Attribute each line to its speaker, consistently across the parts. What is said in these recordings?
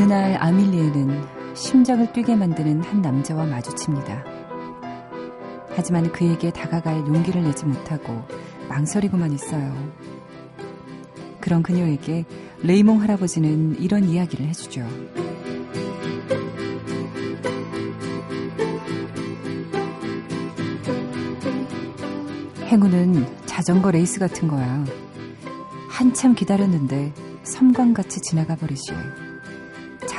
Speaker 1: 어느 날 아밀리에는 심장을 뛰게 만드는 한 남자와 마주칩니다. 하지만 그에게 다가갈 용기를 내지 못하고 망설이고만 있어요. 그런 그녀에게 레이몽 할아버지는 이런 이야기를 해주죠. 행운은 자전거 레이스 같은 거야. 한참 기다렸는데 섬광같이 지나가 버리지.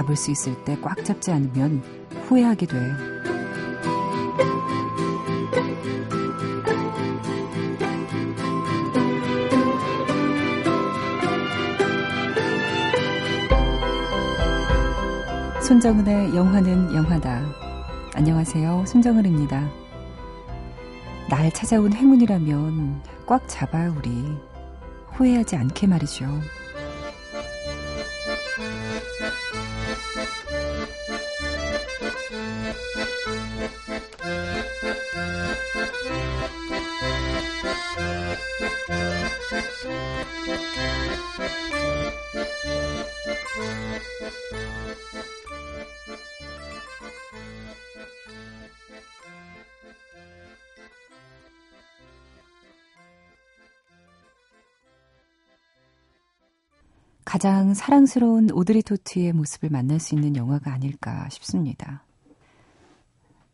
Speaker 1: 잡을 수 있을 때 꽉 잡지 않으면 후회하게 돼. 손정은의 영화는 영화다. 안녕하세요. 손정은입니다. 날 찾아온 행운이라면 꽉 잡아요, 우리. 후회하지 않게 말이죠. 가장 사랑스러운 오드리 토트의 모습을 만날 수 있는 영화가 아닐까 싶습니다.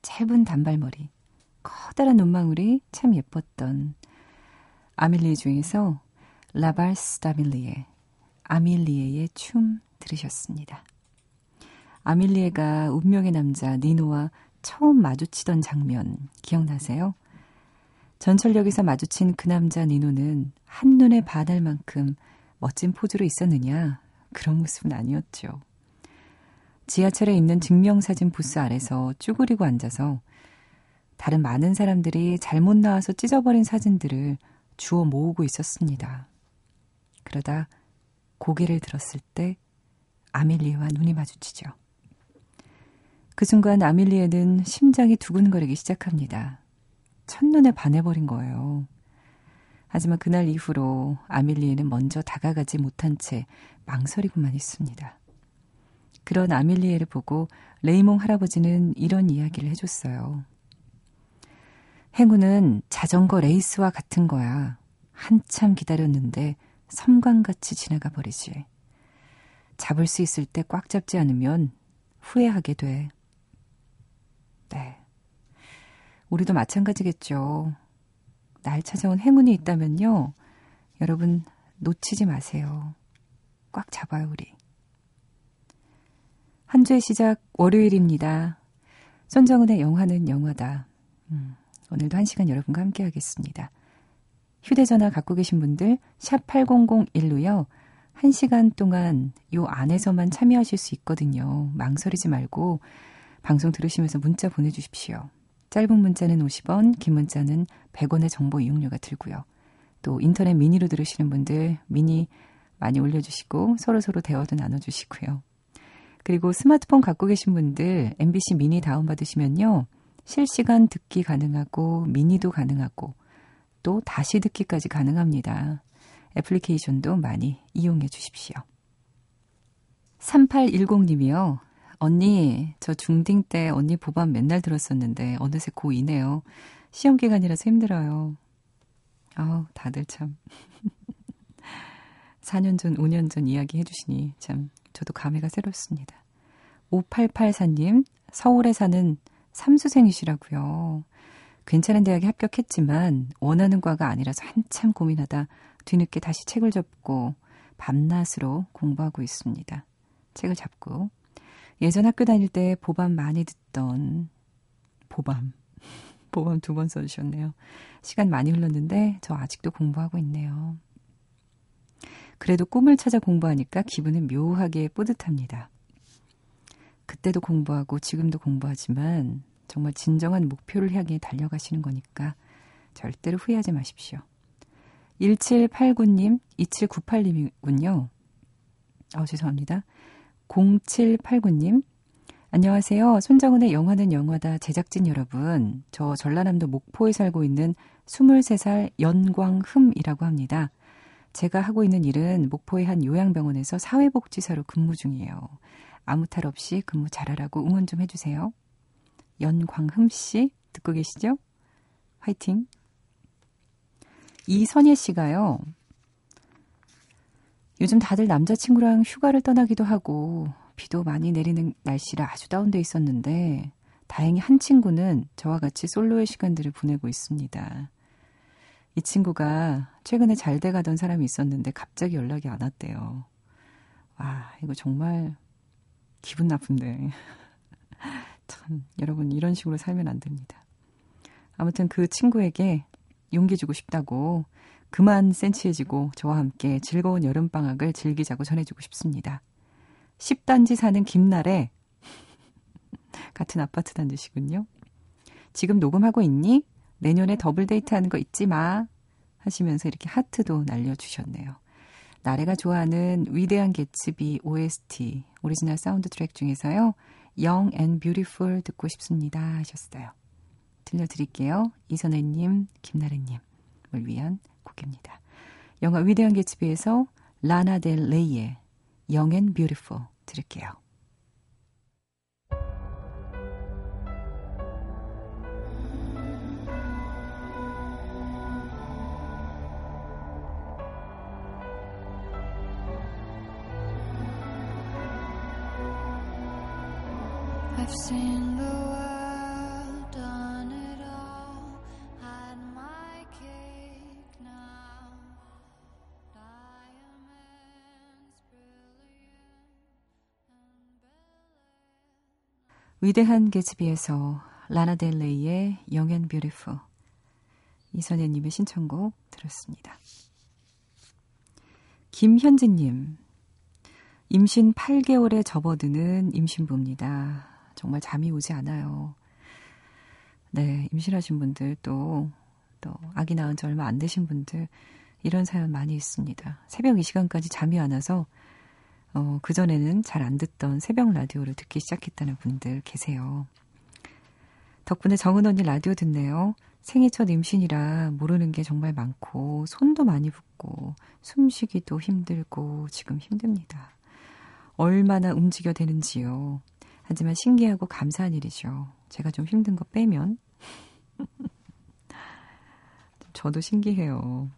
Speaker 1: 짧은 단발머리, 커다란 눈망울이 참 예뻤던 아밀리에 중에서 라발스 다밀리에, 아밀리에의 춤 들으셨습니다. 아밀리에가 운명의 남자 니노와 처음 마주치던 장면 기억나세요? 전철역에서 마주친 그 남자 니노는 한눈에 반할 만큼 멋진 포즈로 있었느냐? 그런 모습은 아니었죠. 지하철에 있는 증명사진 부스 아래서 쭈그리고 앉아서 다른 많은 사람들이 잘못 나와서 찢어버린 사진들을 주워 모으고 있었습니다. 그러다 고개를 들었을 때 아밀리에와 눈이 마주치죠. 그 순간 아밀리에는 심장이 두근거리기 시작합니다. 첫눈에 반해버린 거예요. 하지만 그날 이후로 아밀리에는 먼저 다가가지 못한 채 망설이고만 있습니다. 그런 아밀리에를 보고 레이몽 할아버지는 이런 이야기를 해줬어요. 행운은 자전거 레이스와 같은 거야. 한참 기다렸는데 섬광같이 지나가 버리지. 잡을 수 있을 때 꽉 잡지 않으면 후회하게 돼. 네. 우리도 마찬가지겠죠. 날 찾아온 행운이 있다면요. 여러분, 놓치지 마세요. 꽉 잡아요, 우리. 한 주의 시작, 월요일입니다. 손정은의 영화는 영화다. 음, 오늘도 한 시간 여러분과 함께 하겠습니다. 휴대전화 갖고 계신 분들, 샵 8001로요. 한 시간 동안 요 안에서만 참여하실 수 있거든요. 망설이지 말고 방송 들으시면서 문자 보내주십시오. 짧은 문자는 50원, 긴 문자는 100원의 정보 이용료가 들고요. 또 인터넷 미니로 들으시는 분들 미니 많이 올려주시고 서로서로 대화도 나눠주시고요. 그리고 스마트폰 갖고 계신 분들 MBC 미니 다운받으시면요. 실시간 듣기 가능하고 미니도 가능하고 또 다시 듣기까지 가능합니다. 애플리케이션도 많이 이용해 주십시오. 3810님이요. 언니, 저 중딩 때 언니 보밤 맨날 들었었는데 어느새 고2네요. 시험 기간이라서 힘들어요. 아우, 다들 참. 4년 전, 5년 전 이야기 해주시니 참 저도 감회가 새롭습니다. 5884님, 서울에 사는 삼수생이시라고요. 괜찮은 대학에 합격했지만 원하는 과가 아니라서 한참 고민하다 뒤늦게 다시 책을 접고 밤낮으로 공부하고 있습니다. 책을 잡고 예전 학교 다닐 때 보밤 많이 듣던 보밤. 보밤 두 번 써주셨네요. 시간 많이 흘렀는데 저 아직도 공부하고 있네요. 그래도 꿈을 찾아 공부하니까 기분은 묘하게 뿌듯합니다. 그때도 공부하고 지금도 공부하지만 정말 진정한 목표를 향해 달려가시는 거니까 절대로 후회하지 마십시오. 1789님, 2798님이군요. 아, 죄송합니다. 0789님, 안녕하세요. 손정은의 영화는 영화다 제작진 여러분. 저 전라남도 목포에 살고 있는 23살 연광흠이라고 합니다. 제가 하고 있는 일은 목포의 한 요양병원에서 사회복지사로 근무 중이에요. 아무 탈 없이 근무 잘하라고 응원 좀 해주세요. 연광흠 씨 듣고 계시죠? 화이팅. 이선예 씨가요. 요즘 다들 남자친구랑 휴가를 떠나기도 하고 비도 많이 내리는 날씨라 아주 다운돼 있었는데 다행히 한 친구는 저와 같이 솔로의 시간들을 보내고 있습니다. 이 친구가 최근에 잘 돼가던 사람이 있었는데 갑자기 연락이 안 왔대요. 와, 이거 정말 기분 나쁜데. 참, 여러분, 이런 식으로 살면 안 됩니다. 아무튼 그 친구에게 용기 주고 싶다고 그만 센치해지고 저와 함께 즐거운 여름방학을 즐기자고 전해주고 싶습니다. 10단지 사는 김나래 같은 아파트 단지시군요. 지금 녹음하고 있니? 내년에 더블 데이트 하는 거 잊지 마. 하시면서 이렇게 하트도 날려주셨네요. 나래가 좋아하는 위대한 개츠비 OST, 오리지널 사운드 트랙 중에서요. Young and Beautiful 듣고 싶습니다. 하셨어요. 들려드릴게요. 이선혜님, 김나래님을 위한 곡입니다. 영화 위대한 개츠비에서 라나 델 레이의 Young and Beautiful 들을게요. 위대한 개츠비에서 라나델레이의 영앤 뷰티풀 이선혜님의 신청곡 들었습니다. 김현진님 임신 8개월에 접어드는 임신부입니다. 정말 잠이 오지 않아요. 네, 임신하신 분들 또, 또, 아기 낳은 지 얼마 안 되신 분들, 이런 사연 많이 있습니다. 새벽 이 시간까지 잠이 안 와서, 어, 그전에는 잘 안 듣던 새벽 라디오를 듣기 시작했다는 분들 계세요. 덕분에 정은 언니 라디오 듣네요. 생애 첫 임신이라 모르는 게 정말 많고, 손도 많이 붓고, 숨 쉬기도 힘들고, 지금 힘듭니다. 얼마나 움직여 되는지요. 하지만 신기하고 감사한 일이죠. 제가 좀 힘든 거 빼면. 저도 신기해요.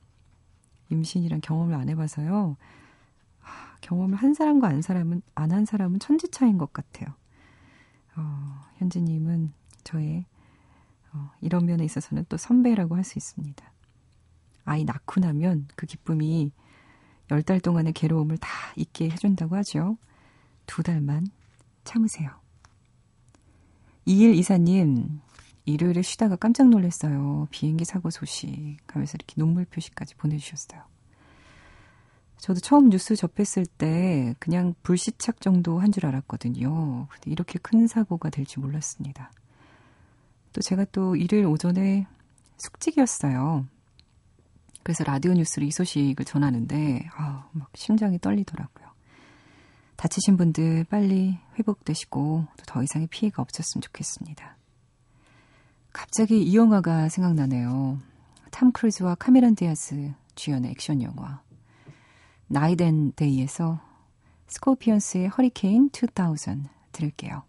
Speaker 1: 임신이란 경험을 안 해봐서요. 경험을 한 사람과 안 사람은 안 한 사람은 천지 차인 것 같아요. 어, 현지님은 저의 어, 이런 면에 있어서는 또 선배라고 할 수 있습니다. 아이 낳고 나면 그 기쁨이 열달 동안의 괴로움을 다 잊게 해준다고 하죠. 두 달만 참으세요. 2124님, 일요일에 쉬다가 깜짝 놀랐어요. 비행기 사고 소식 하면서 이렇게 눈물 표시까지 보내주셨어요. 저도 처음 뉴스 접했을 때 그냥 불시착 정도 한 줄 알았거든요. 근데 이렇게 큰 사고가 될 줄 몰랐습니다. 또 제가 또 일요일 오전에 숙직이었어요. 그래서 라디오 뉴스로 이 소식을 전하는데, 아, 막 심장이 떨리더라고요. 다치신 분들 빨리 회복되시고 더 이상의 피해가 없었으면 좋겠습니다. 갑자기 이 영화가 생각나네요. 탐 크루즈와 카메론 디아스 주연의 액션 영화 나이덴 데이에서 스코피언스의 허리케인 2000 들을게요.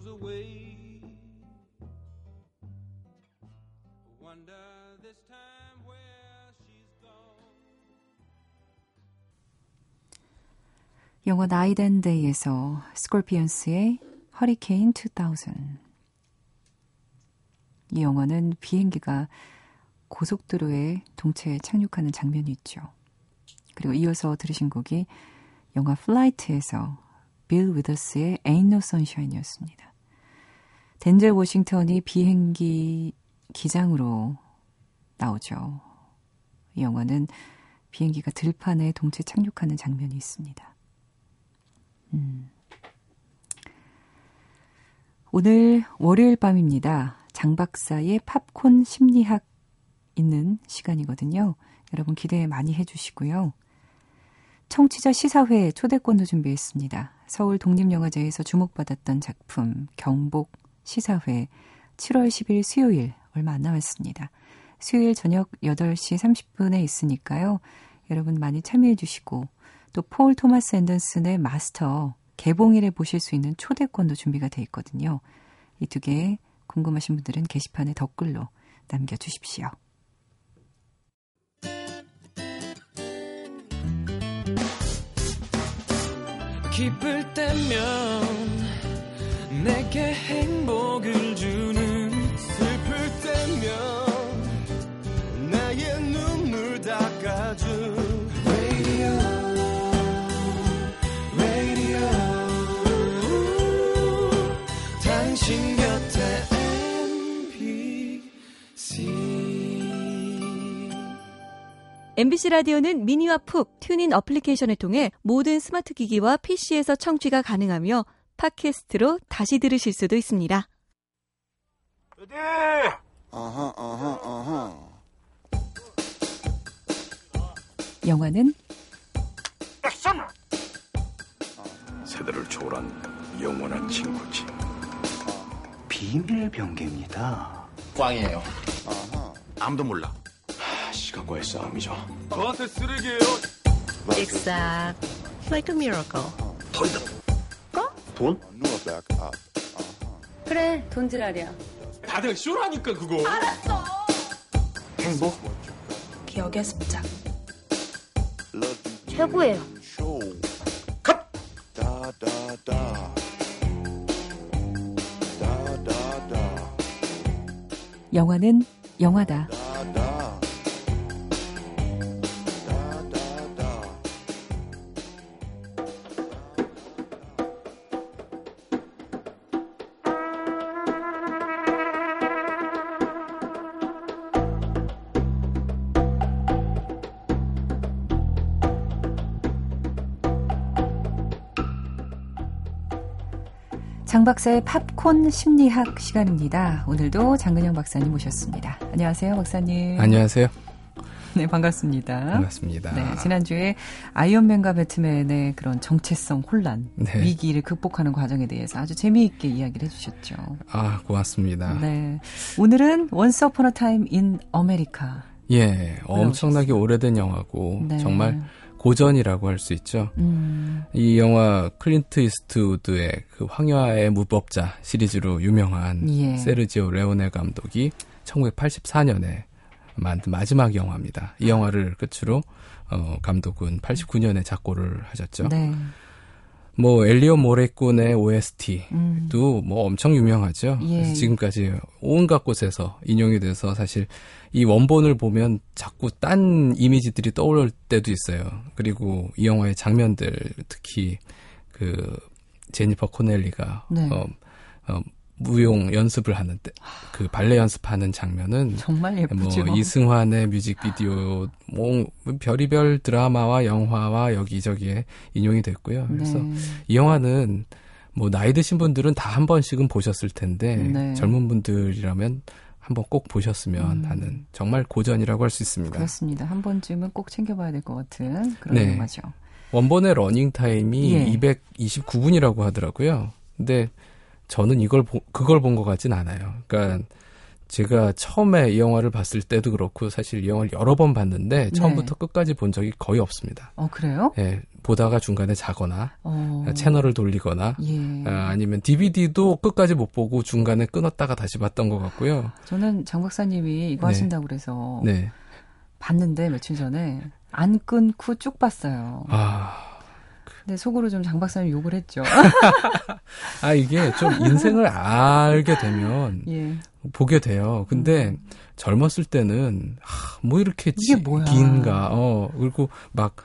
Speaker 1: 영화 Knight and Day에서 스콜피언스의 Hurricane 2000 이 영화는 비행기가 고속도로에 동체에 착륙하는 장면이 있죠. 그리고 이어서 들으신 곡이 영화 Flight에서 빌 위더스의 Ain't No Sunshine이었습니다. 덴젤 워싱턴이 비행기 기장으로 나오죠. 이 영화는 비행기가 들판에 동체 착륙하는 장면이 있습니다. 음. 오늘 월요일 밤입니다. 장 박사의 팝콘 심리학 있는 시간이거든요. 여러분 기대 많이 해주시고요. 청취자 시사회 초대권도 준비했습니다. 서울 독립영화제에서 주목받았던 작품 경복 시사회 7월 10일 수요일 얼마 안 남았습니다. 수요일 저녁 8시 30분에 있으니까요. 여러분 많이 참여해 주시고 또 폴 토마스 앤더슨의 마스터 개봉일에 보실 수 있는 초대권도 준비가 돼 있거든요. 이 두 개 궁금하신 분들은 게시판에 댓글로 남겨주십시오. 기쁠 때면 내게 행복을
Speaker 2: MBC 라디오는 mini와 pooq TuneIn 어플리케이션을 통해 모든 스마트 기기와 PC에서 청취가 가능하며 팟캐스트로 다시 들으실 수도 있습니다. 어디? 어허, 어허, 어허. 영화는 액션!
Speaker 3: 세대를 초월한 영원한 친구지.
Speaker 4: 비밀 병기입니다.
Speaker 3: 꽝이에요. 아무도 몰라. 시간과의 싸움이죠.
Speaker 5: 저한테 쓰레기예요.
Speaker 6: Exact. Like a miracle.
Speaker 3: 돈이다.
Speaker 6: 거?
Speaker 3: 돈?
Speaker 6: 그래, 돈지랄이야.
Speaker 5: 다들 쇼라니까 그거.
Speaker 6: 알았어.
Speaker 3: 행복?
Speaker 6: 기억의 습작. 최고예요.
Speaker 3: 컷!
Speaker 1: 영화는 영화다. 장 박사의 팝콘 심리학 시간입니다. 오늘도 장근영 박사님 모셨습니다. 안녕하세요, 박사님.
Speaker 7: 안녕하세요.
Speaker 1: 네, 반갑습니다.
Speaker 7: 반갑습니다.
Speaker 1: 네, 지난주에 아이언맨과 배트맨의 그런 정체성 혼란,
Speaker 7: 네.
Speaker 1: 위기를 극복하는 과정에 대해서 아주 재미있게 이야기를 해주셨죠.
Speaker 7: 아, 고맙습니다.
Speaker 1: 네. 오늘은 Once Upon a Time in America.
Speaker 7: 예, 엄청나게 오래된 영화고,
Speaker 1: 네.
Speaker 7: 정말 고전이라고 할 수 있죠.
Speaker 1: 음,
Speaker 7: 이 영화 클린트 이스트우드의 그 황야의 무법자 시리즈로 유명한
Speaker 1: 예.
Speaker 7: 세르지오 레오네 감독이 1984년에 만든 마지막 영화입니다. 이 영화를 끝으로 어, 감독은 89년에 작고를 하셨죠.
Speaker 1: 네.
Speaker 7: 뭐 엘리오 모레꾼의 OST도
Speaker 1: 음,
Speaker 7: 뭐 엄청 유명하죠.
Speaker 1: 예.
Speaker 7: 그래서 지금까지 온갖 곳에서 인용이 돼서 사실 이 원본을 보면 자꾸 딴 이미지들이 떠오를 때도 있어요. 그리고 이 영화의 장면들 특히 그 제니퍼 코넬리가
Speaker 1: 네.
Speaker 7: 어, 어, 무용 연습을 하는 때 그 발레 연습하는 장면은
Speaker 1: 정말 예쁘죠.
Speaker 7: 뭐 이승환의 뮤직비디오 뭐 별의별 드라마와 영화와 여기저기에 인용이 됐고요. 그래서
Speaker 1: 네.
Speaker 7: 이 영화는 뭐 나이 드신 분들은 다 한 번씩은 보셨을 텐데
Speaker 1: 네.
Speaker 7: 젊은 분들이라면 한번 꼭 보셨으면
Speaker 1: 음.
Speaker 7: 하는 정말 고전이라고 할 수 있습니다.
Speaker 1: 그렇습니다. 한 번쯤은 꼭 챙겨봐야 될 것 같은 그런
Speaker 7: 네.
Speaker 1: 영화죠.
Speaker 7: 원본의 러닝 타임이
Speaker 1: 예.
Speaker 7: 229분이라고 하더라고요. 근데 저는 이걸 보- 그걸 본 것 같진 않아요. 그러니까 제가 처음에 이 영화를 봤을 때도 그렇고 사실 이 영화를 여러 번 봤는데
Speaker 1: 네.
Speaker 7: 처음부터 끝까지 본 적이 거의 없습니다.
Speaker 1: 어, 그래요?
Speaker 7: 예, 보다가 중간에 자거나
Speaker 1: 어.
Speaker 7: 채널을 돌리거나
Speaker 1: 예.
Speaker 7: 아, 아니면 DVD도 끝까지 못 보고 중간에 끊었다가 다시 봤던 것 같고요.
Speaker 1: 저는 장 박사님이 이거
Speaker 7: 네.
Speaker 1: 하신다고 그래서
Speaker 7: 네.
Speaker 1: 봤는데 며칠 전에 안 끊고 쭉 봤어요.
Speaker 7: 아,
Speaker 1: 근데 속으로 좀 장 박사님 욕을 했죠.
Speaker 7: 아 이게 좀 인생을 알게 되면
Speaker 1: 예.
Speaker 7: 보게 돼요. 근데 젊었을 때는 하, 뭐 이렇게
Speaker 1: 음.
Speaker 7: 긴가. 어 그리고 막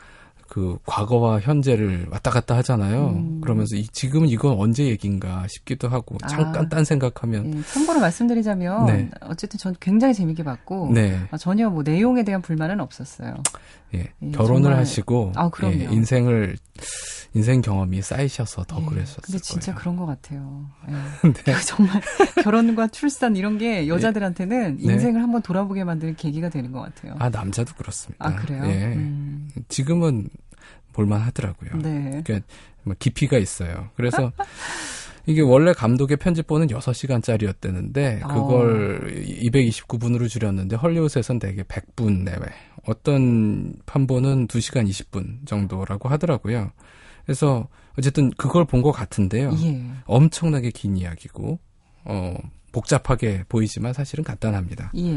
Speaker 7: 그 과거와 현재를 왔다 갔다 하잖아요.
Speaker 1: 음.
Speaker 7: 그러면서 이, 지금은 이건 언제 얘기인가 싶기도 하고
Speaker 1: 아.
Speaker 7: 잠깐 딴 생각하면
Speaker 1: 예, 참고로 말씀드리자면
Speaker 7: 네.
Speaker 1: 어쨌든 전 굉장히 재밌게 봤고
Speaker 7: 네.
Speaker 1: 아, 전혀 뭐 내용에 대한 불만은 없었어요.
Speaker 7: 예,
Speaker 1: 예,
Speaker 7: 결혼을
Speaker 1: 정말-
Speaker 7: 하시고
Speaker 1: 아.
Speaker 7: 예, 인생을 인생 경험이 쌓이셔서 더
Speaker 1: 예,
Speaker 7: 그랬었을
Speaker 1: 근데 진짜
Speaker 7: 거예요.
Speaker 1: 그런 것 같아요. 예.
Speaker 7: 네.
Speaker 1: 정말 결혼과 출산 이런 게 여자들한테는
Speaker 7: 네.
Speaker 1: 인생을 한번 돌아보게 만드는 계기가 되는 것 같아요.
Speaker 7: 아 남자도 그렇습니다.
Speaker 1: 아, 그래요?
Speaker 7: 예.
Speaker 1: 음,
Speaker 7: 지금은 볼만 하더라고요.
Speaker 1: 네.
Speaker 7: 그러니까 뭐 깊이가 있어요. 그래서 이게 원래 감독의 편집본은 6시간짜리였대는데
Speaker 1: 어.
Speaker 7: 그걸 229분으로 줄였는데 헐리우드에선 대개 100분 내외. 어떤 판본은 2시간 20분 정도라고 하더라고요. 그래서 어쨌든 그걸 본 것 같은데요.
Speaker 1: 예.
Speaker 7: 엄청나게 긴 이야기고 어 복잡하게 보이지만 사실은 간단합니다.
Speaker 1: 예.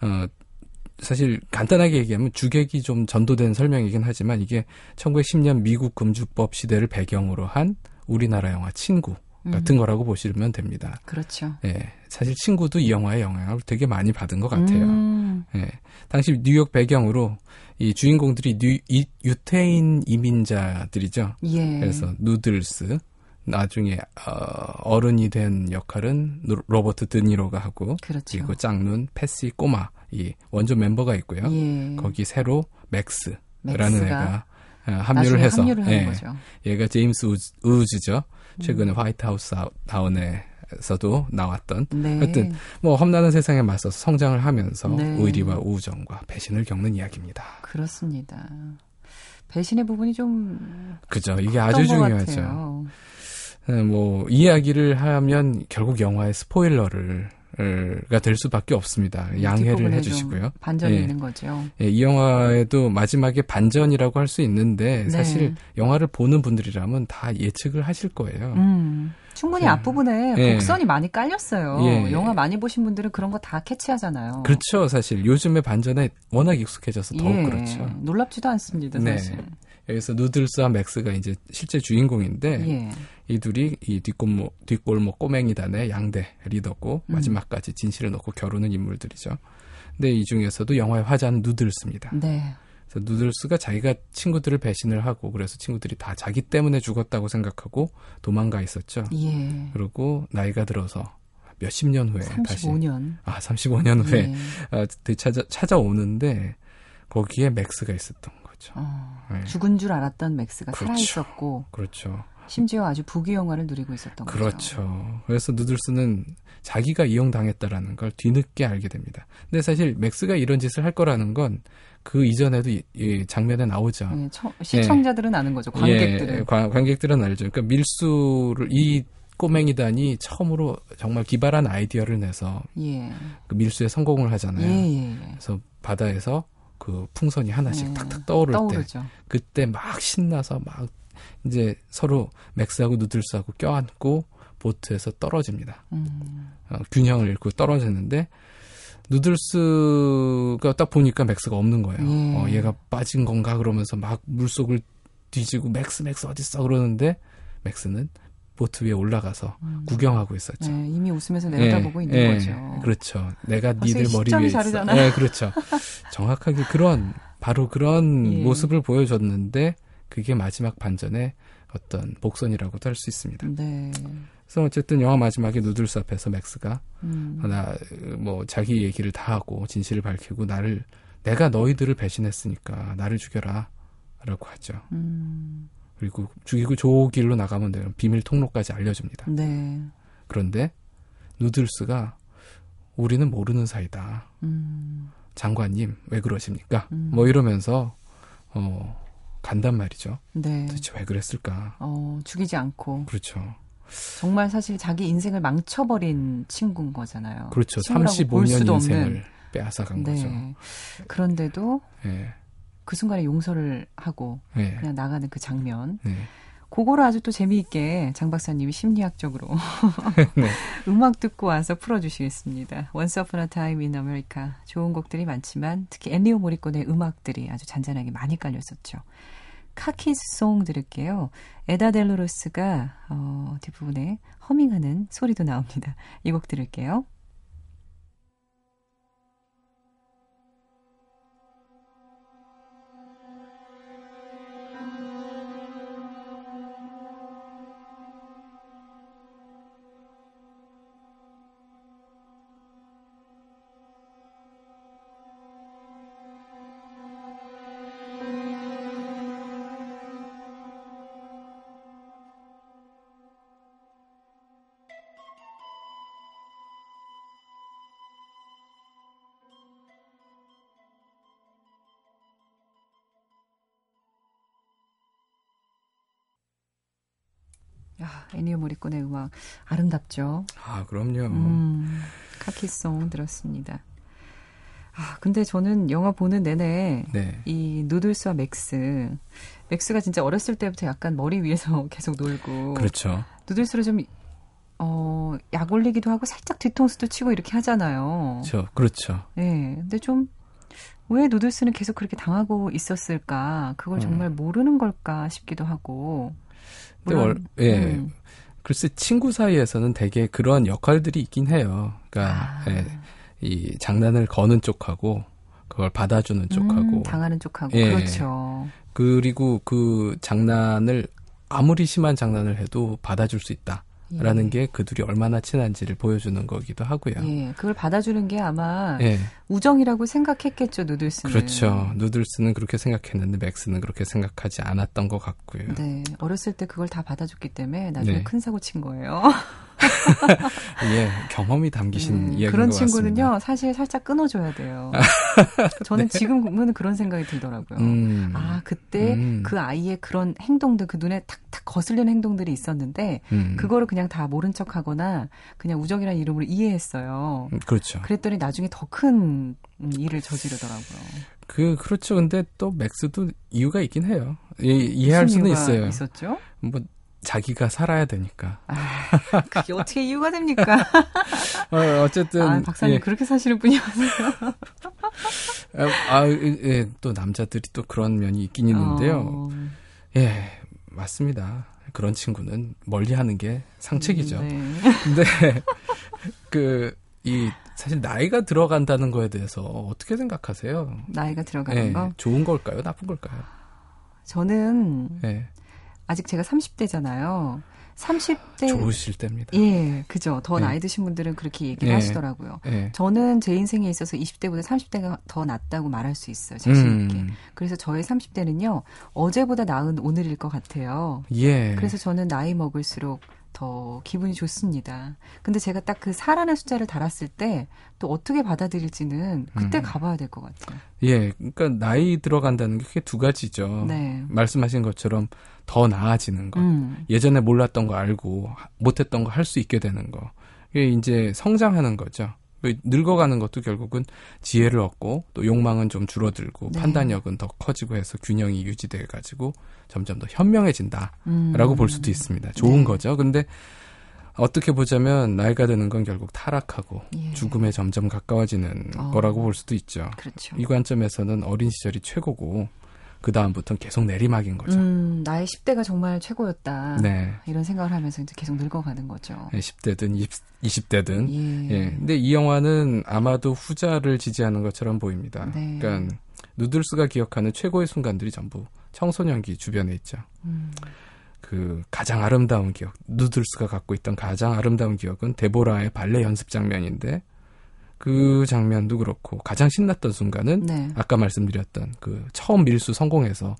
Speaker 7: 어, 사실 간단하게 얘기하면 주객이 좀 전도된 설명이긴 하지만 이게 1910년 미국 금주법 시대를 배경으로 한 우리나라 영화 친구 같은
Speaker 1: 음,
Speaker 7: 거라고 보시면 됩니다.
Speaker 1: 그렇죠.
Speaker 7: 예. 사실 친구도 이 영화의 영향을 되게 많이 받은 것 같아요.
Speaker 1: 음,
Speaker 7: 예. 당시 뉴욕 배경으로 이 주인공들이 뉴, 이, 유태인 이민자들이죠.
Speaker 1: 예.
Speaker 7: 그래서 누들스 나중에 어, 어른이 된 역할은 노- 로버트 드니로가 하고
Speaker 1: 그렇죠.
Speaker 7: 그리고 짝눈 팻시 꼬마 이 원조 멤버가 있고요.
Speaker 1: 예.
Speaker 7: 거기 새로 맥스라는 애가 어, 합류를 해서
Speaker 1: 합류를 하는
Speaker 7: 예,
Speaker 1: 거죠.
Speaker 7: 얘가 제임스 우즈, 우즈죠. 최근에
Speaker 1: 음.
Speaker 7: 화이트하우스 아웃- 다운에서도 나왔던
Speaker 1: 네.
Speaker 7: 하여튼 뭐 험난한 세상에 맞서서 성장을 하면서
Speaker 1: 네.
Speaker 7: 의리와 우정과 배신을 겪는 이야기입니다.
Speaker 1: 그렇습니다. 배신의 부분이 좀
Speaker 7: 그죠? 이게 아주
Speaker 1: 것
Speaker 7: 중요하죠. 네, 뭐 이야기를 하면 결국 영화의 스포일러를 가될 수밖에 없습니다. 양해를 해주시고요.
Speaker 1: 좀 반전이
Speaker 7: 예.
Speaker 1: 있는 거죠.
Speaker 7: 예, 이 영화에도 마지막에 반전이라고 할 수 있는데
Speaker 1: 네.
Speaker 7: 사실 영화를 보는 분들이라면 다 예측을 하실 거예요.
Speaker 1: 음, 충분히
Speaker 7: 자,
Speaker 1: 앞부분에
Speaker 7: 예.
Speaker 1: 곡선이 많이 깔렸어요.
Speaker 7: 예.
Speaker 1: 영화 많이 보신 분들은 그런 거 다 캐치하잖아요.
Speaker 7: 그렇죠. 사실 요즘의 반전에 워낙 익숙해져서 더욱
Speaker 1: 예.
Speaker 7: 그렇죠.
Speaker 1: 놀랍지도 않습니다,
Speaker 7: 네.
Speaker 1: 사실.
Speaker 7: 여기서 누들스와 맥스가 이제 실제 주인공인데
Speaker 1: 예.
Speaker 7: 이 둘이 이 뒷골목, 뒷골목 꼬맹이단의 양대 리더고
Speaker 1: 음.
Speaker 7: 마지막까지 진실을 놓고 겨루는 인물들이죠. 근데 이 중에서도 영화의 화자는 누들스입니다.
Speaker 1: 네.
Speaker 7: 그래서 누들스가 자기가 친구들을 배신을 하고 그래서 친구들이 다 자기 때문에 죽었다고 생각하고 도망가 있었죠.
Speaker 1: 예.
Speaker 7: 그리고 나이가 들어서 몇십 년 후에 다시
Speaker 1: 35년.
Speaker 7: 아 35년 후에
Speaker 1: 예.
Speaker 7: 아, 되찾아 찾아오는데 거기에 맥스가 있었던 거죠.
Speaker 1: 어,
Speaker 7: 네.
Speaker 1: 죽은 줄 알았던 맥스가
Speaker 7: 그렇죠.
Speaker 1: 살아 있었고,
Speaker 7: 그렇죠.
Speaker 1: 심지어 아주 부귀영화를 누리고 있었던 거죠.
Speaker 7: 그렇죠. 그래서 누들스는 자기가 이용당했다라는 걸 뒤늦게 알게 됩니다. 근데 사실 맥스가 이런 짓을 할 거라는 건 그 이전에도 이, 이 장면에 나오죠.
Speaker 1: 예, 처- 시청자들은 아는 거죠. 관객들은.
Speaker 7: 예, 관, 관객들은 알죠. 그러니까 밀수를 이 꼬맹이단이 처음으로 정말 기발한 아이디어를 내서
Speaker 1: 예.
Speaker 7: 그 밀수에 성공을
Speaker 1: 예,
Speaker 7: 하잖아요.
Speaker 1: 예, 예.
Speaker 7: 그래서 바다에서 그 풍선이 하나씩
Speaker 1: 예.
Speaker 7: 탁탁 떠오를 때
Speaker 1: 떠오르죠.
Speaker 7: 그때 막 신나서 막 이제 서로 맥스하고 누들스하고 껴안고 보트에서 떨어집니다.
Speaker 1: 음,
Speaker 7: 어, 균형을 잃고 떨어졌는데 누들스가 딱 보니까 맥스가 없는 거예요.
Speaker 1: 예.
Speaker 7: 어, 얘가 빠진 건가 그러면서 막 물속을 뒤지고 맥스 맥스 어딨어 그러는데 맥스는 보트 위에 올라가서
Speaker 1: 음.
Speaker 7: 구경하고 있었죠.
Speaker 1: 네, 이미 웃으면서 내려다보고 있는 거죠.
Speaker 7: 그렇죠. 내가 니들 머리 위에 있어. 네, 그렇죠. 정확하게 그런 바로 그런
Speaker 1: 예.
Speaker 7: 모습을 보여줬는데 그게 마지막 반전의 어떤 복선이라고도 할 수 있습니다.
Speaker 1: 네.
Speaker 7: 그래서 어쨌든 영화 마지막에 누들스 앞에서 맥스가
Speaker 1: 음,
Speaker 7: 나뭐 자기 얘기를 다 하고 진실을 밝히고 나를 내가 너희들을 배신했으니까 나를 죽여라라고 하죠.
Speaker 1: 음,
Speaker 7: 그리고 죽이고 저 길로 나가면 되는 비밀 통로까지 알려줍니다.
Speaker 1: 네.
Speaker 7: 그런데 누들스가 우리는 모르는 사이다.
Speaker 1: 음,
Speaker 7: 장관님 왜 그러십니까?
Speaker 1: 음.
Speaker 7: 뭐 이러면서 어 간단 말이죠.
Speaker 1: 네.
Speaker 7: 도대체 왜 그랬을까?
Speaker 1: 어, 죽이지 않고
Speaker 7: 그렇죠.
Speaker 1: 정말 사실 자기 인생을 망쳐버린 친구인 거잖아요.
Speaker 7: 그렇죠.
Speaker 1: 친구라고 볼
Speaker 7: 35년
Speaker 1: 수도
Speaker 7: 인생을
Speaker 1: 없는.
Speaker 7: 빼앗아간
Speaker 1: 네.
Speaker 7: 거죠.
Speaker 1: 그런데도
Speaker 7: 예.
Speaker 1: 그 순간에 용서를 하고
Speaker 7: 예.
Speaker 1: 그냥 나가는 그 장면.
Speaker 7: 네.
Speaker 1: 그거를 아주 또 재미있게 장 박사님이 심리학적으로
Speaker 7: 네.
Speaker 1: 음악 듣고 와서 풀어주시겠습니다. Once Upon a Time in America. 좋은 곡들이 많지만 특히 엔리오 모리콘의 음악들이 아주 잔잔하게 많이 깔렸었죠. 카키스 송 들을게요. 에다 델로로스가 어, 뒷부분에 허밍하는 소리도 나옵니다. 이 곡 들을게요. 야, 엔니오 모리코네의 음악 아름답죠.
Speaker 7: 아, 그럼요.
Speaker 1: 음, Cockeye's Song 들었습니다. 아, 근데 저는 영화 보는 내내
Speaker 7: 네.
Speaker 1: 이 누들스와 맥스. 맥스가 진짜 어렸을 때부터 약간 머리 위에서 계속 놀고.
Speaker 7: 그렇죠.
Speaker 1: 누들스로 좀, 어, 약 올리기도 하고 살짝 뒤통수도 치고 이렇게 하잖아요.
Speaker 7: 저, 그렇죠.
Speaker 1: 예. 근데 좀, 왜 누들스는 계속 그렇게 당하고 있었을까? 그걸
Speaker 7: 음.
Speaker 1: 정말 모르는 걸까 싶기도 하고.
Speaker 7: 근데 월, 예.
Speaker 1: 음.
Speaker 7: 글쎄, 친구 사이에서는 되게 그런 역할들이 있긴 해요. 그러니까,
Speaker 1: 아.
Speaker 7: 예, 이 장난을 거는 쪽하고, 그걸 받아주는 쪽하고,
Speaker 1: 음, 당하는 쪽하고.
Speaker 7: 예.
Speaker 1: 그렇죠.
Speaker 7: 그리고 그 장난을, 아무리 심한 장난을 해도 받아줄 수 있다. 라는 게그 둘이 얼마나 친한지를 보여주는 거기도 하고요.
Speaker 1: 예. 그걸 받아주는 게 아마
Speaker 7: 예.
Speaker 1: 우정이라고 생각했겠죠, 누들스는.
Speaker 7: 그렇죠. 누들스는 그렇게 생각했는데 맥스는 그렇게 생각하지 않았던 것 같고요.
Speaker 1: 네. 어렸을 때 그걸 다 받아줬기 때문에 나중에
Speaker 7: 네.
Speaker 1: 큰 사고 친 거예요.
Speaker 7: 예, 경험이 담기신
Speaker 1: 음,
Speaker 7: 이야기인
Speaker 1: 그런. 친구는요, 사실 살짝 끊어줘야 돼요. 저는 지금은 그런 생각이 들더라고요.
Speaker 7: 음,
Speaker 1: 아, 그때
Speaker 7: 음.
Speaker 1: 그 아이의 그런 행동들, 그 눈에 탁탁 거슬리는 행동들이 있었는데,
Speaker 7: 음,
Speaker 1: 그거를 그냥 다 모른 척 하거나, 그냥 우정이라는 이름으로 이해했어요.
Speaker 7: 음, 그렇죠.
Speaker 1: 그랬더니 나중에 더 큰 일을 저지르더라고요.
Speaker 7: 그 그렇죠. 근데 또 맥스도 이유가 있긴 해요. 이,
Speaker 1: 무슨
Speaker 7: 수는 있어요.
Speaker 1: 있었죠?
Speaker 7: 뭐 자기가 살아야 되니까.
Speaker 1: 그게 어떻게 이유가 됩니까?
Speaker 7: 어, 어쨌든
Speaker 1: 아, 박사님
Speaker 7: 예.
Speaker 1: 그렇게 사시는 분이었어요.
Speaker 7: 아, 아, 예, 또 남자들이 또 그런 면이 있긴 있는데요.
Speaker 1: 어,
Speaker 7: 예, 맞습니다. 그런 친구는 멀리하는 게 상책이죠.
Speaker 1: 네.
Speaker 7: 근데 그 이 사실 나이가 들어간다는 거에 대해서 어떻게 생각하세요?
Speaker 1: 나이가 들어가는
Speaker 7: 예,
Speaker 1: 거.
Speaker 7: 좋은 걸까요? 나쁜 걸까요?
Speaker 1: 저는
Speaker 7: 예,
Speaker 1: 아직 제가 30대잖아요. 30대
Speaker 7: 좋으실 때입니다.
Speaker 1: 예, 그죠. 더
Speaker 7: 네.
Speaker 1: 나이 드신 분들은 그렇게 얘기를
Speaker 7: 예.
Speaker 1: 하시더라고요.
Speaker 7: 예.
Speaker 1: 저는 제 인생에 있어서 20대보다 30대가 더 낫다고 말할 수 있어요. 자신 있게.
Speaker 7: 음,
Speaker 1: 그래서 저의 30대는요. 어제보다 나은 오늘일 것 같아요.
Speaker 7: 예.
Speaker 1: 그래서 저는 나이 먹을수록 더 기분이 좋습니다. 근데 제가 딱그 4라는 숫자를 달았을 때 또 어떻게 받아들일지는 그때
Speaker 7: 음.
Speaker 1: 가봐야 될 것 같아요.
Speaker 7: 예, 그러니까 나이 들어간다는 게 크게 두 가지죠.
Speaker 1: 네.
Speaker 7: 말씀하신 것처럼 더 나아지는 거.
Speaker 1: 음.
Speaker 7: 예전에 몰랐던 거 알고 하- 못했던 거 할 수 있게 되는 거. 이게 이제 성장하는 거죠. 그 늙어가는 것도 결국은 지혜를 얻고 또 욕망은 좀 줄어들고
Speaker 1: 네.
Speaker 7: 판단력은 더 커지고 해서 균형이 유지돼 가지고 점점 더 현명해진다라고
Speaker 1: 음.
Speaker 7: 볼 수도 있습니다. 좋은
Speaker 1: 네.
Speaker 7: 거죠. 근데 어떻게 보자면 나이가 드는 건 결국 타락하고
Speaker 1: 예.
Speaker 7: 죽음에 점점 가까워지는
Speaker 1: 어.
Speaker 7: 거라고 볼 수도 있죠.
Speaker 1: 그렇죠.
Speaker 7: 이 관점에서는 어린 시절이 최고고 그 다음부터는 계속 내리막인 거죠.
Speaker 1: 음, 나의 10대가 정말 최고였다.
Speaker 7: 네.
Speaker 1: 이런 생각을 하면서 이제 계속 늙어가는 거죠.
Speaker 7: 10대든 20, 대든
Speaker 1: 예.
Speaker 7: 예. 근데 이 영화는 아마도 후자를 지지하는 것처럼 보입니다.
Speaker 1: 네.
Speaker 7: 그러니까 누들스가 기억하는 최고의 순간들이 전부 청소년기 주변에 있죠.
Speaker 1: 음,
Speaker 7: 그 가장 아름다운 기억, 누들스가 갖고 있던 가장 아름다운 기억은 데보라의 발레 연습 장면인데 그 장면도 그렇고 가장 신났던 순간은
Speaker 1: 네.
Speaker 7: 아까 말씀드렸던 그 처음 밀수 성공해서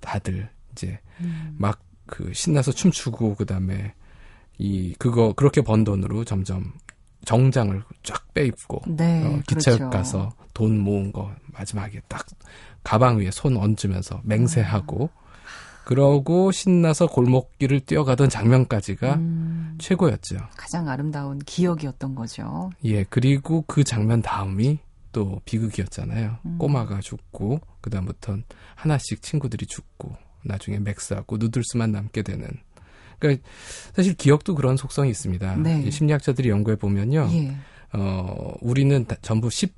Speaker 7: 다들 이제
Speaker 1: 음,
Speaker 7: 막그 신나서 춤추고 그다음에 이 그거 그렇게 번 돈으로 점점 정장을 쫙 빼입고
Speaker 1: 네.
Speaker 7: 어, 기차역
Speaker 1: 그렇죠.
Speaker 7: 가서 돈 모은 거 마지막에 딱 가방 위에 손 얹으면서 맹세하고 그러고 신나서 골목길을 뛰어가던 장면까지가
Speaker 1: 음,
Speaker 7: 최고였죠.
Speaker 1: 가장 아름다운 기억이었던 거죠.
Speaker 7: 예, 그리고 그 장면 다음이 또 비극이었잖아요.
Speaker 1: 음.
Speaker 7: 꼬마가 죽고 그다음부터는 하나씩 친구들이 죽고 나중에 맥스하고 누들스만 남게 되는. 그러니까 사실 기억도 그런 속성이 있습니다.
Speaker 1: 네.
Speaker 7: 이 심리학자들이 연구해 보면요.
Speaker 1: 예.
Speaker 7: 어, 우리는 다- 전부 10,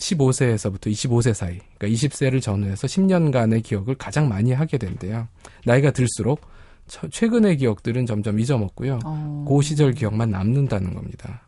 Speaker 7: 15세에서부터 25세 사이, 그러니까 20세를 전후해서 10년간의 기억을 가장 많이 하게 된대요. 나이가 들수록 처- 최근의 기억들은 점점 잊어먹고요.
Speaker 1: 어.
Speaker 7: 그 시절 기억만 남는다는 겁니다.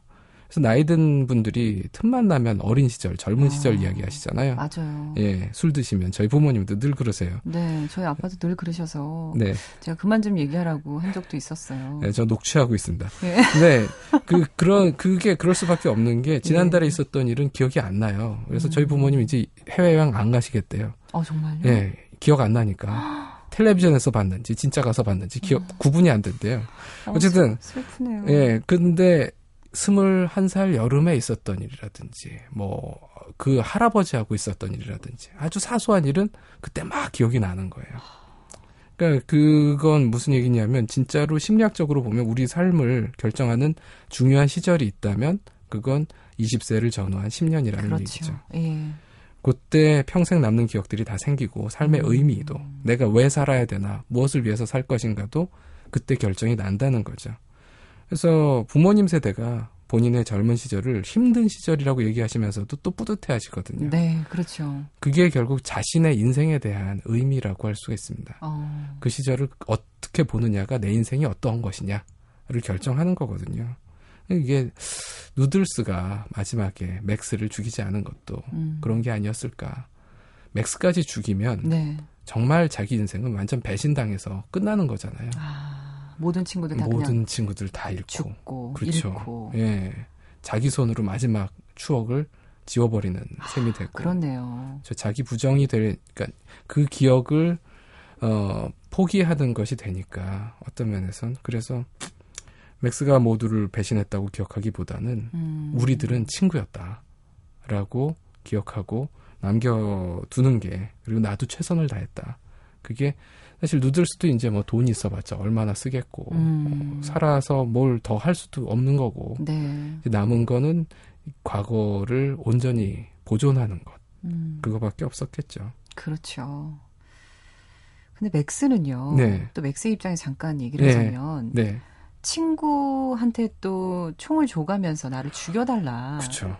Speaker 7: 그래서 나이 든 분들이 틈만 나면 어린 시절, 젊은 시절
Speaker 1: 아.
Speaker 7: 이야기 하시잖아요.
Speaker 1: 맞아요.
Speaker 7: 예, 술 드시면 저희 부모님도 늘 그러세요.
Speaker 1: 네, 저희 아빠도 늘 그러셔서
Speaker 7: 네,
Speaker 1: 제가 그만 좀 얘기하라고 한 적도 있었어요.
Speaker 7: 네, 저 녹취하고 있습니다.
Speaker 1: 예.
Speaker 7: 네, 그 그런 그게 그럴 수밖에 없는 게 지난달에
Speaker 1: 예.
Speaker 7: 있었던 일은 기억이 안 나요. 그래서 저희
Speaker 1: 음.
Speaker 7: 부모님 이제 해외 여행 안 가시겠대요.
Speaker 1: 어, 정말요?
Speaker 7: 예, 기억 안 나니까 텔레비전에서 봤는지 진짜 가서 봤는지 기억 구분이 안 된대요.
Speaker 1: 어,
Speaker 7: 어쨌든
Speaker 1: 슬- 슬프네요.
Speaker 7: 예, 근데 스물한 살 여름에 있었던 일이라든지, 뭐, 그 할아버지하고 있었던 일이라든지, 아주 사소한 일은 그때 막 기억이 나는 거예요. 그러니까 그건 무슨 얘기냐면 진짜로 심리학적으로 보면 우리 삶을 결정하는 중요한 시절이 있다면 그건 20세를 전후한 10년이라는
Speaker 1: 그렇죠.
Speaker 7: 얘기죠.
Speaker 1: 예.
Speaker 7: 그때 평생 남는 기억들이 다 생기고 삶의
Speaker 1: 음.
Speaker 7: 의미도 내가 왜 살아야 되나 무엇을 위해서 살 것인가도 그때 결정이 난다는 거죠. 그래서 부모님 세대가 본인의 젊은 시절을 힘든 시절이라고 얘기하시면서도 또 뿌듯해 하시거든요.
Speaker 1: 네, 그렇죠.
Speaker 7: 그게 결국 자신의 인생에 대한 의미라고 할 수가 있습니다.
Speaker 1: 어,
Speaker 7: 그 시절을 어떻게 보느냐가 내 인생이 어떠한 것이냐를 결정하는 거거든요. 이게 누들스가 마지막에 맥스를 죽이지 않은 것도
Speaker 1: 음.
Speaker 7: 그런 게 아니었을까. 맥스까지 죽이면
Speaker 1: 네.
Speaker 7: 정말 자기 인생은 완전 배신당해서 끝나는 거잖아요.
Speaker 1: 아, 모든 친구들 다
Speaker 7: 모든
Speaker 1: 그냥
Speaker 7: 친구들 다 잃고.
Speaker 1: 죽고
Speaker 7: 그렇죠.
Speaker 1: 잃고.
Speaker 7: 예. 자기 손으로 마지막 추억을 지워버리는 셈이 되고.
Speaker 1: 아, 그렇네요.
Speaker 7: 저 자기 부정이 될, 그러니까 그 기억을 어, 포기하는 것이 되니까 어떤 면에선 그래서 맥스가 모두를 배신했다고 기억하기보다는
Speaker 1: 음.
Speaker 7: 우리들은 친구였다라고 기억하고 남겨두는 게 그리고 나도 최선을 다했다. 그게 사실 누들스도 이제 뭐 돈이 있어봤자 얼마나 쓰겠고
Speaker 1: 음.
Speaker 7: 어, 살아서 뭘 더 할 수도 없는 거고
Speaker 1: 네.
Speaker 7: 남은 거는 과거를 온전히 보존하는 것
Speaker 1: 음.
Speaker 7: 그거밖에 없었겠죠.
Speaker 1: 그렇죠. 근데 맥스는요.
Speaker 7: 네.
Speaker 1: 또 맥스 입장에 잠깐 얘기를
Speaker 7: 네.
Speaker 1: 하자면
Speaker 7: 네,
Speaker 1: 친구한테 또 총을 줘가면서 나를 죽여달라.
Speaker 7: 그렇죠.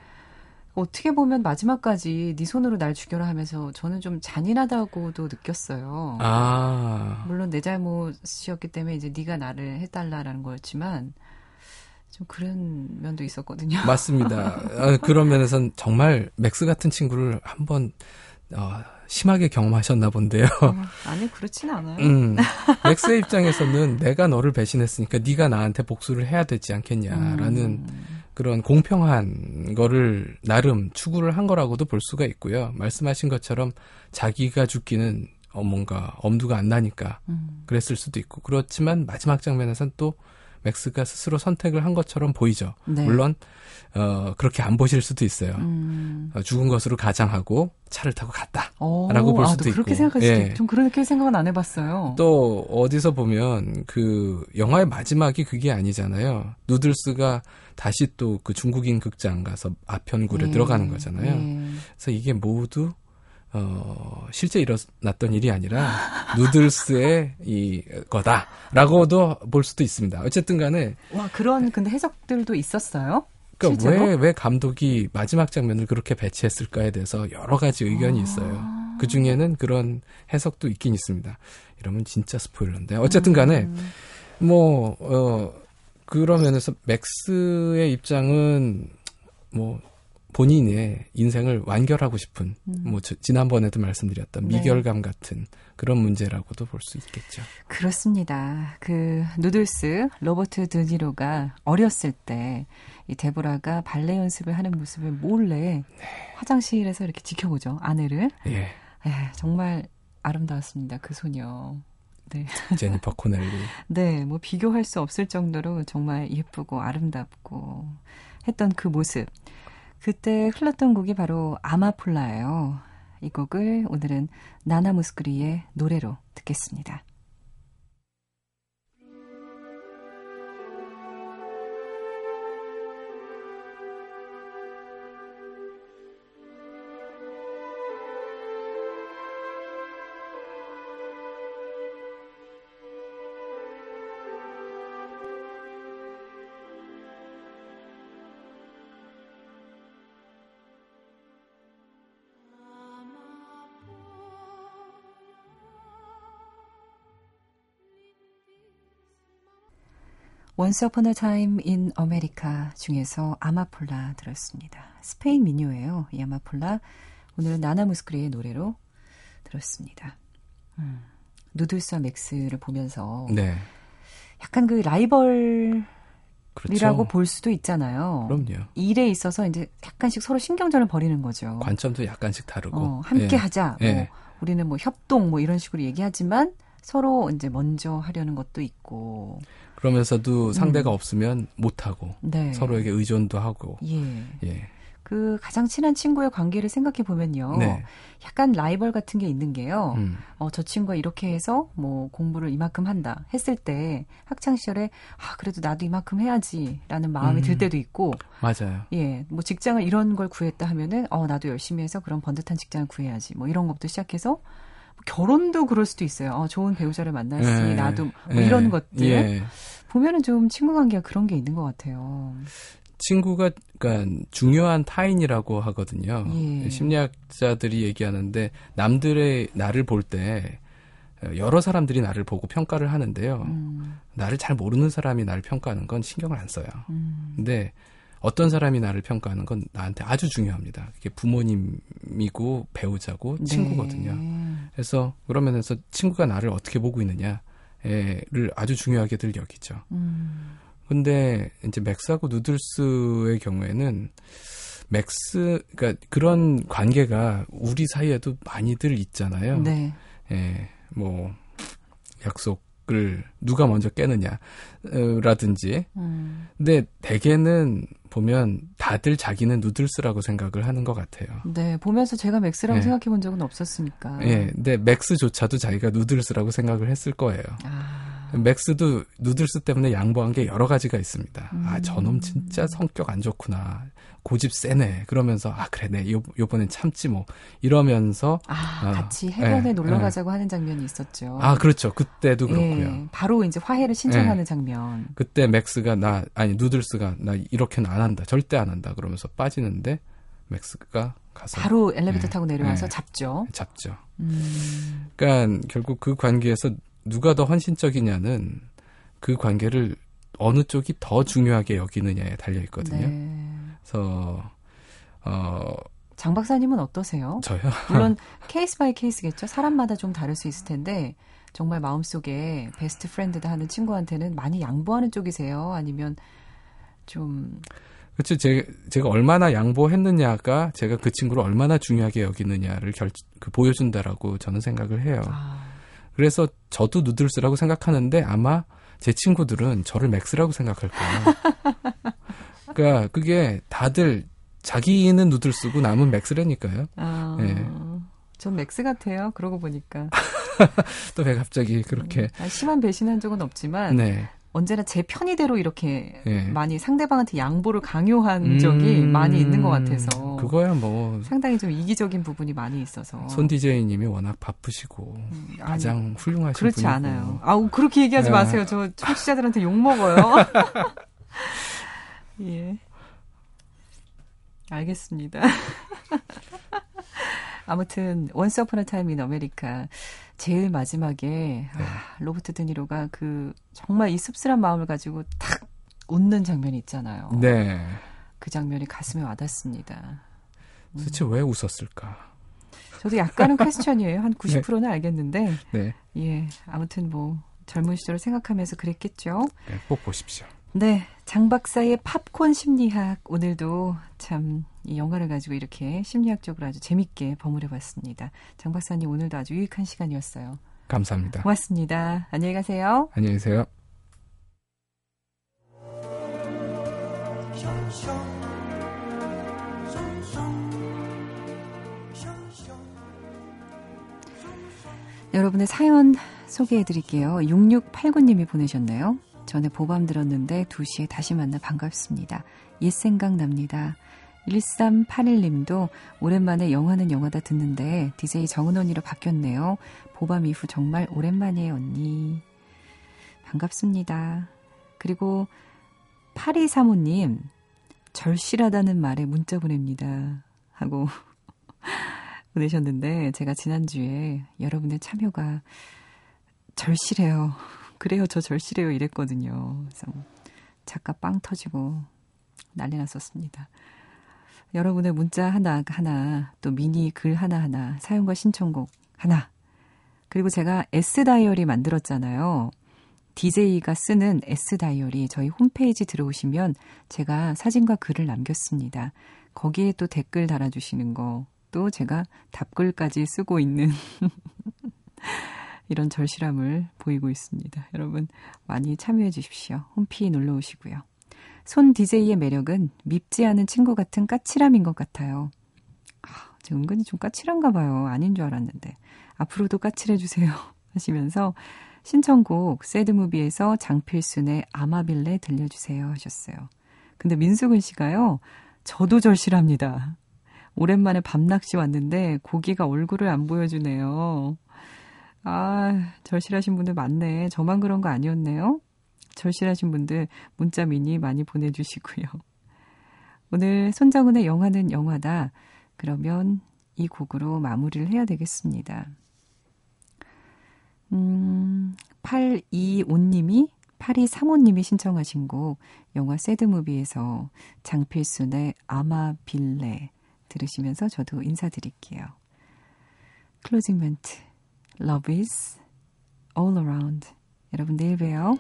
Speaker 1: 어떻게 보면 마지막까지 네 손으로 날 죽여라 하면서 저는 좀 잔인하다고도 느꼈어요.
Speaker 7: 아,
Speaker 1: 물론 내 잘못이었기 때문에 이제 네가 나를 해달라라는 거였지만 좀 그런 면도 있었거든요.
Speaker 7: 맞습니다. 아, 그런 면에선 정말 맥스 같은 친구를 한번 어, 심하게 경험하셨나 본데요.
Speaker 1: 어, 아니 그렇진 않아요.
Speaker 7: 음, 맥스의 입장에서는 내가 너를 배신했으니까 네가 나한테 복수를 해야 되지 않겠냐라는
Speaker 1: 음,
Speaker 7: 그런 공평한 거를 나름 추구를 한 거라고도 볼 수가 있고요. 말씀하신 것처럼 자기가 죽기는 어, 뭔가 엄두가 안 나니까
Speaker 1: 음.
Speaker 7: 그랬을 수도 있고 그렇지만 마지막 장면에선 또 맥스가 스스로 선택을 한 것처럼 보이죠.
Speaker 1: 네.
Speaker 7: 물론 어, 그렇게 안 보실 수도 있어요.
Speaker 1: 음.
Speaker 7: 어, 죽은 것으로 가장하고 차를 타고 갔다.
Speaker 1: 어,
Speaker 7: 라고 볼
Speaker 1: 아,
Speaker 7: 수도
Speaker 1: 또 그렇게
Speaker 7: 있고.
Speaker 1: 생각할 수도
Speaker 7: 예.
Speaker 1: 있- 좀 그렇게 생각은 안 해봤어요.
Speaker 7: 또 어디서 보면 그 영화의 마지막이 그게 아니잖아요. 누들스가 다시 또 그 중국인 극장 가서 아편굴에
Speaker 1: 예.
Speaker 7: 들어가는 거잖아요.
Speaker 1: 예.
Speaker 7: 그래서 이게 모두 어 실제 일어났던 일이 아니라 누들스의 이 거다라고도 볼 수도 있습니다. 어쨌든 간에
Speaker 1: 와 그런 근데 해석들도 있었어요.
Speaker 7: 그러니까? 왜, 왜 감독이 마지막 장면을 그렇게 배치했을까에 대해서 여러 가지 의견이 있어요.
Speaker 1: 아.
Speaker 7: 그 중에는 그런 해석도 있긴 있습니다. 이러면 진짜 스포일러인데. 어쨌든 간에,
Speaker 1: 음.
Speaker 7: 뭐, 어, 그런 면에서 맥스의 입장은, 뭐, 본인의 인생을 완결하고 싶은,
Speaker 1: 음.
Speaker 7: 뭐, 저- 지난번에도 말씀드렸던
Speaker 1: 네.
Speaker 7: 미결감 같은 그런 문제라고도 볼 수 있겠죠.
Speaker 1: 그렇습니다. 그 누들스 로버트 드니로가 어렸을 때 이 데보라가 발레 연습을 하는 모습을 몰래
Speaker 7: 네.
Speaker 1: 화장실에서 이렇게 지켜보죠. 아내를.
Speaker 7: 예.
Speaker 1: 에, 정말 아름다웠습니다. 그 소녀. 네.
Speaker 7: 제니퍼 코넬리.
Speaker 1: 네, 뭐 비교할 수 없을 정도로 정말 예쁘고 아름답고 했던 그 모습. 그때 흘렀던 곡이 바로 아마폴라예요. 이 곡을 오늘은 나나 무스크리의 노래로 듣겠습니다. Once Upon a Time in America 중에서 아마폴라 들었습니다. 스페인 민요예요. 이 아마폴라. 오늘은 나나 무스크리의 노래로 들었습니다. 음, 누들스와 맥스를 보면서
Speaker 7: 네.
Speaker 1: 약간 그 라이벌이라고
Speaker 7: 그렇죠.
Speaker 1: 볼 수도 있잖아요.
Speaker 7: 그럼요.
Speaker 1: 일에 있어서 이제 약간씩 서로 신경전을 벌이는 거죠.
Speaker 7: 관점도 약간씩 다르고.
Speaker 1: 어, 함께
Speaker 7: 예.
Speaker 1: 하자. 뭐
Speaker 7: 예.
Speaker 1: 우리는 뭐 협동 뭐 이런 식으로 얘기하지만 서로 이제 먼저 하려는 것도 있고.
Speaker 7: 그러면서도 상대가 없으면 못하고
Speaker 1: 네.
Speaker 7: 서로에게 의존도 하고
Speaker 1: 예. 예그그 가장 친한 친구의 관계를 생각해 보면요.
Speaker 7: 네.
Speaker 1: 약간 라이벌 같은 게 있는 게요.
Speaker 7: 음.
Speaker 1: 어, 저 친구가 이렇게 해서 뭐 공부를 이만큼 한다 했을 때 학창 시절에 아, 그래도 나도 이만큼 해야지라는 마음이
Speaker 7: 음.
Speaker 1: 들 때도 있고
Speaker 7: 맞아요.
Speaker 1: 예, 뭐 직장을 이런 걸 구했다 하면은 어, 나도 열심히 해서 그런 번듯한 직장을 구해야지. 뭐 이런 것부터 시작해서 결혼도 그럴 수도 있어요. 어, 좋은 배우자를 만났으니
Speaker 7: 예.
Speaker 1: 나도 뭐
Speaker 7: 예.
Speaker 1: 이런 것들
Speaker 7: 예.
Speaker 1: 보면은 좀 친구 관계가 그런 게 있는 것 같아요.
Speaker 7: 친구가 그러니까 중요한 타인이라고 하거든요.
Speaker 1: 예.
Speaker 7: 심리학자들이 얘기하는데 남들의 나를 볼 때 여러 사람들이 나를 보고 평가를 하는데요.
Speaker 1: 음,
Speaker 7: 나를 잘 모르는 사람이 나를 평가하는 건 신경을 안 써요.
Speaker 1: 음,
Speaker 7: 근데 어떤 사람이 나를 평가하는 건 나한테 아주 중요합니다. 그게 부모님이고 배우자고
Speaker 1: 네.
Speaker 7: 친구거든요. 그래서 그런 면에서 친구가 나를 어떻게 보고 있느냐를 아주 중요하게들 여기죠.
Speaker 1: 음,
Speaker 7: 근데 이제 맥스하고 누들스의 경우에는 맥스 그러니까 그런 관계가 우리 사이에도 많이들 있잖아요.
Speaker 1: 네.
Speaker 7: 예, 뭐 약속을 누가 먼저 깨느냐라든지.
Speaker 1: 음,
Speaker 7: 근데 대개는 보면 다들 자기는 누들스라고 생각을 하는 것 같아요.
Speaker 1: 네. 보면서 제가 맥스라고
Speaker 7: 예.
Speaker 1: 생각해 본 적은 없었으니까.
Speaker 7: 예, 근데 맥스조차도 자기가 누들스라고 생각을 했을 거예요.
Speaker 1: 아,
Speaker 7: 맥스도 누들스 때문에 양보한 게 여러 가지가 있습니다. 아,
Speaker 1: 음.
Speaker 7: 저놈 진짜 성격 안 좋구나. 고집 세네. 그러면서, 아, 그래, 네, 요, 요번엔 참지 뭐. 이러면서,
Speaker 1: 아,
Speaker 7: 아,
Speaker 1: 같이 해변에
Speaker 7: 예,
Speaker 1: 놀러
Speaker 7: 예.
Speaker 1: 가자고 하는 장면이 있었죠.
Speaker 7: 아, 그렇죠. 그때도
Speaker 1: 예,
Speaker 7: 그렇고요.
Speaker 1: 바로 이제 화해를 신청하는
Speaker 7: 예.
Speaker 1: 장면.
Speaker 7: 그때 맥스가 나, 아니, 누들스가 나 이렇게는 안 한다. 절대 안 한다. 그러면서 빠지는데, 맥스가 가서
Speaker 1: 바로 엘리베이터
Speaker 7: 예,
Speaker 1: 타고 내려와서
Speaker 7: 예.
Speaker 1: 잡죠.
Speaker 7: 잡죠.
Speaker 1: 음,
Speaker 7: 그러니까 결국 그 관계에서 누가 더 헌신적이냐는 그 관계를 어느 쪽이 더 중요하게 여기느냐에 달려 있거든요.
Speaker 1: 네.
Speaker 7: 그래서 어
Speaker 1: 장 박사님은 어떠세요?
Speaker 7: 저요.
Speaker 1: 물론 case by case겠죠. 사람마다 좀 다를 수 있을 텐데 정말 마음속에 best friend다 하는 친구한테는 많이 양보하는 쪽이세요? 아니면 좀
Speaker 7: 그렇죠. 제, 제가 얼마나 양보했느냐가 제가 그 친구를 얼마나 중요하게 여기느냐를 결, 그 보여준다라고 저는 생각을 해요.
Speaker 1: 아,
Speaker 7: 그래서 저도 누들스라고 생각하는데 아마 제 친구들은 저를 맥스라고 생각할 거예요. 그러니까 그게 다들 자기는 누들스고 남은 맥스라니까요.
Speaker 1: 아,
Speaker 7: 예.
Speaker 1: 전 맥스 같아요. 그러고 보니까
Speaker 7: 또 왜 갑자기 그렇게
Speaker 1: 아, 심한 배신한 적은 없지만
Speaker 7: 네.
Speaker 1: 언제나 제 편의대로 이렇게
Speaker 7: 예.
Speaker 1: 많이 상대방한테 양보를 강요한 적이
Speaker 7: 음,
Speaker 1: 많이 있는 것 같아서
Speaker 7: 그거야 뭐.
Speaker 1: 상당히 좀 이기적인 부분이 많이 있어서
Speaker 7: 손 디제이님이 워낙 바쁘시고
Speaker 1: 음, 아니,
Speaker 7: 가장 훌륭하신
Speaker 1: 그렇지
Speaker 7: 분이고.
Speaker 1: 않아요. 아우 그렇게 얘기하지
Speaker 7: 예.
Speaker 1: 마세요. 저 청취자들한테 욕 먹어요. 예. 알겠습니다. 아무튼 Once Upon a Time in America 제일 마지막에
Speaker 7: 네.
Speaker 1: 아, 로버트 드니로가 그 정말 이 씁쓸한 마음을 가지고 탁 웃는 장면이 있잖아요.
Speaker 7: 네.
Speaker 1: 그 장면이 가슴에 와닿습니다.
Speaker 7: 도대체 왜 웃었을까?
Speaker 1: 저도 약간은 question이에요. 한 90%는 알겠는데
Speaker 7: 네.
Speaker 1: 예, 아무튼 뭐 젊은 시절을 생각하면서 그랬겠죠.
Speaker 7: 네, 꼭 보십시오.
Speaker 1: 네, 장 박사의 팝콘 심리학 오늘도 참 이 영화를 가지고 이렇게 심리학적으로 아주 재밌게 버무려봤습니다. 장 박사님 오늘도 아주 유익한 시간이었어요.
Speaker 7: 감사합니다.
Speaker 1: 고맙습니다. 안녕히 가세요.
Speaker 7: 안녕히 계세요.
Speaker 1: 여러분의 사연 소개해 드릴게요. 6689님이 보내셨네요. 전에 보밤 들었는데 2시에 다시 만나 반갑습니다. 옛 생각 납니다. 1381님도 오랜만에 영화는 영화다 듣는데 DJ 정은 언니로 바뀌었네요. 보밤 이후 정말 오랜만이에요, 언니. 반갑습니다. 그리고 8235님, 절실하다는 말에 문자 보냅니다. 하고 보내셨는데 제가 지난주에 여러분의 참여가 절실해요. 그래요, 저 절실해요 이랬거든요. 그래서 작가 빵 터지고 난리 났었습니다. 여러분의 문자 하나 하나 또 미니 글 하나 하나 사연과 신청곡 하나 그리고 제가 S 다이어리 만들었잖아요. DJ가 쓰는 S 다이어리 저희 홈페이지 들어오시면 제가 사진과 글을 남겼습니다. 거기에 또 댓글 달아주시는 거, 또 제가 답글까지 쓰고 있는 이런 절실함을 보이고 있습니다. 여러분 많이 참여해 주십시오. 홈피 놀러 오시고요. 손 DJ의 매력은 밉지 않은 친구 같은 까칠함인 것 같아요. 아, 저 은근히 좀 까칠한가 봐요. 아닌 줄 알았는데. 앞으로도 까칠해 주세요. 하시면서 신청곡 새드무비에서 장필순의 아마빌레 들려주세요 하셨어요. 근데 민수근 씨가요. 저도 절실합니다. 오랜만에 밤낚시 왔는데 고기가 얼굴을 안 보여주네요. 아, 절실하신 분들 많네. 저만 그런 거 아니었네요. 절실하신 분들 문자 미니 많이 보내주시고요. 오늘 손정은의 영화는 영화다. 그러면 이 곡으로 마무리를 해야 되겠습니다. 음, 825님이 8235님이 신청하신 곡 영화 새드무비에서 장필순의 아마빌레 들으시면서 저도 인사드릴게요. 클로징 멘트 Love is all around. 여러분 내일 봬요.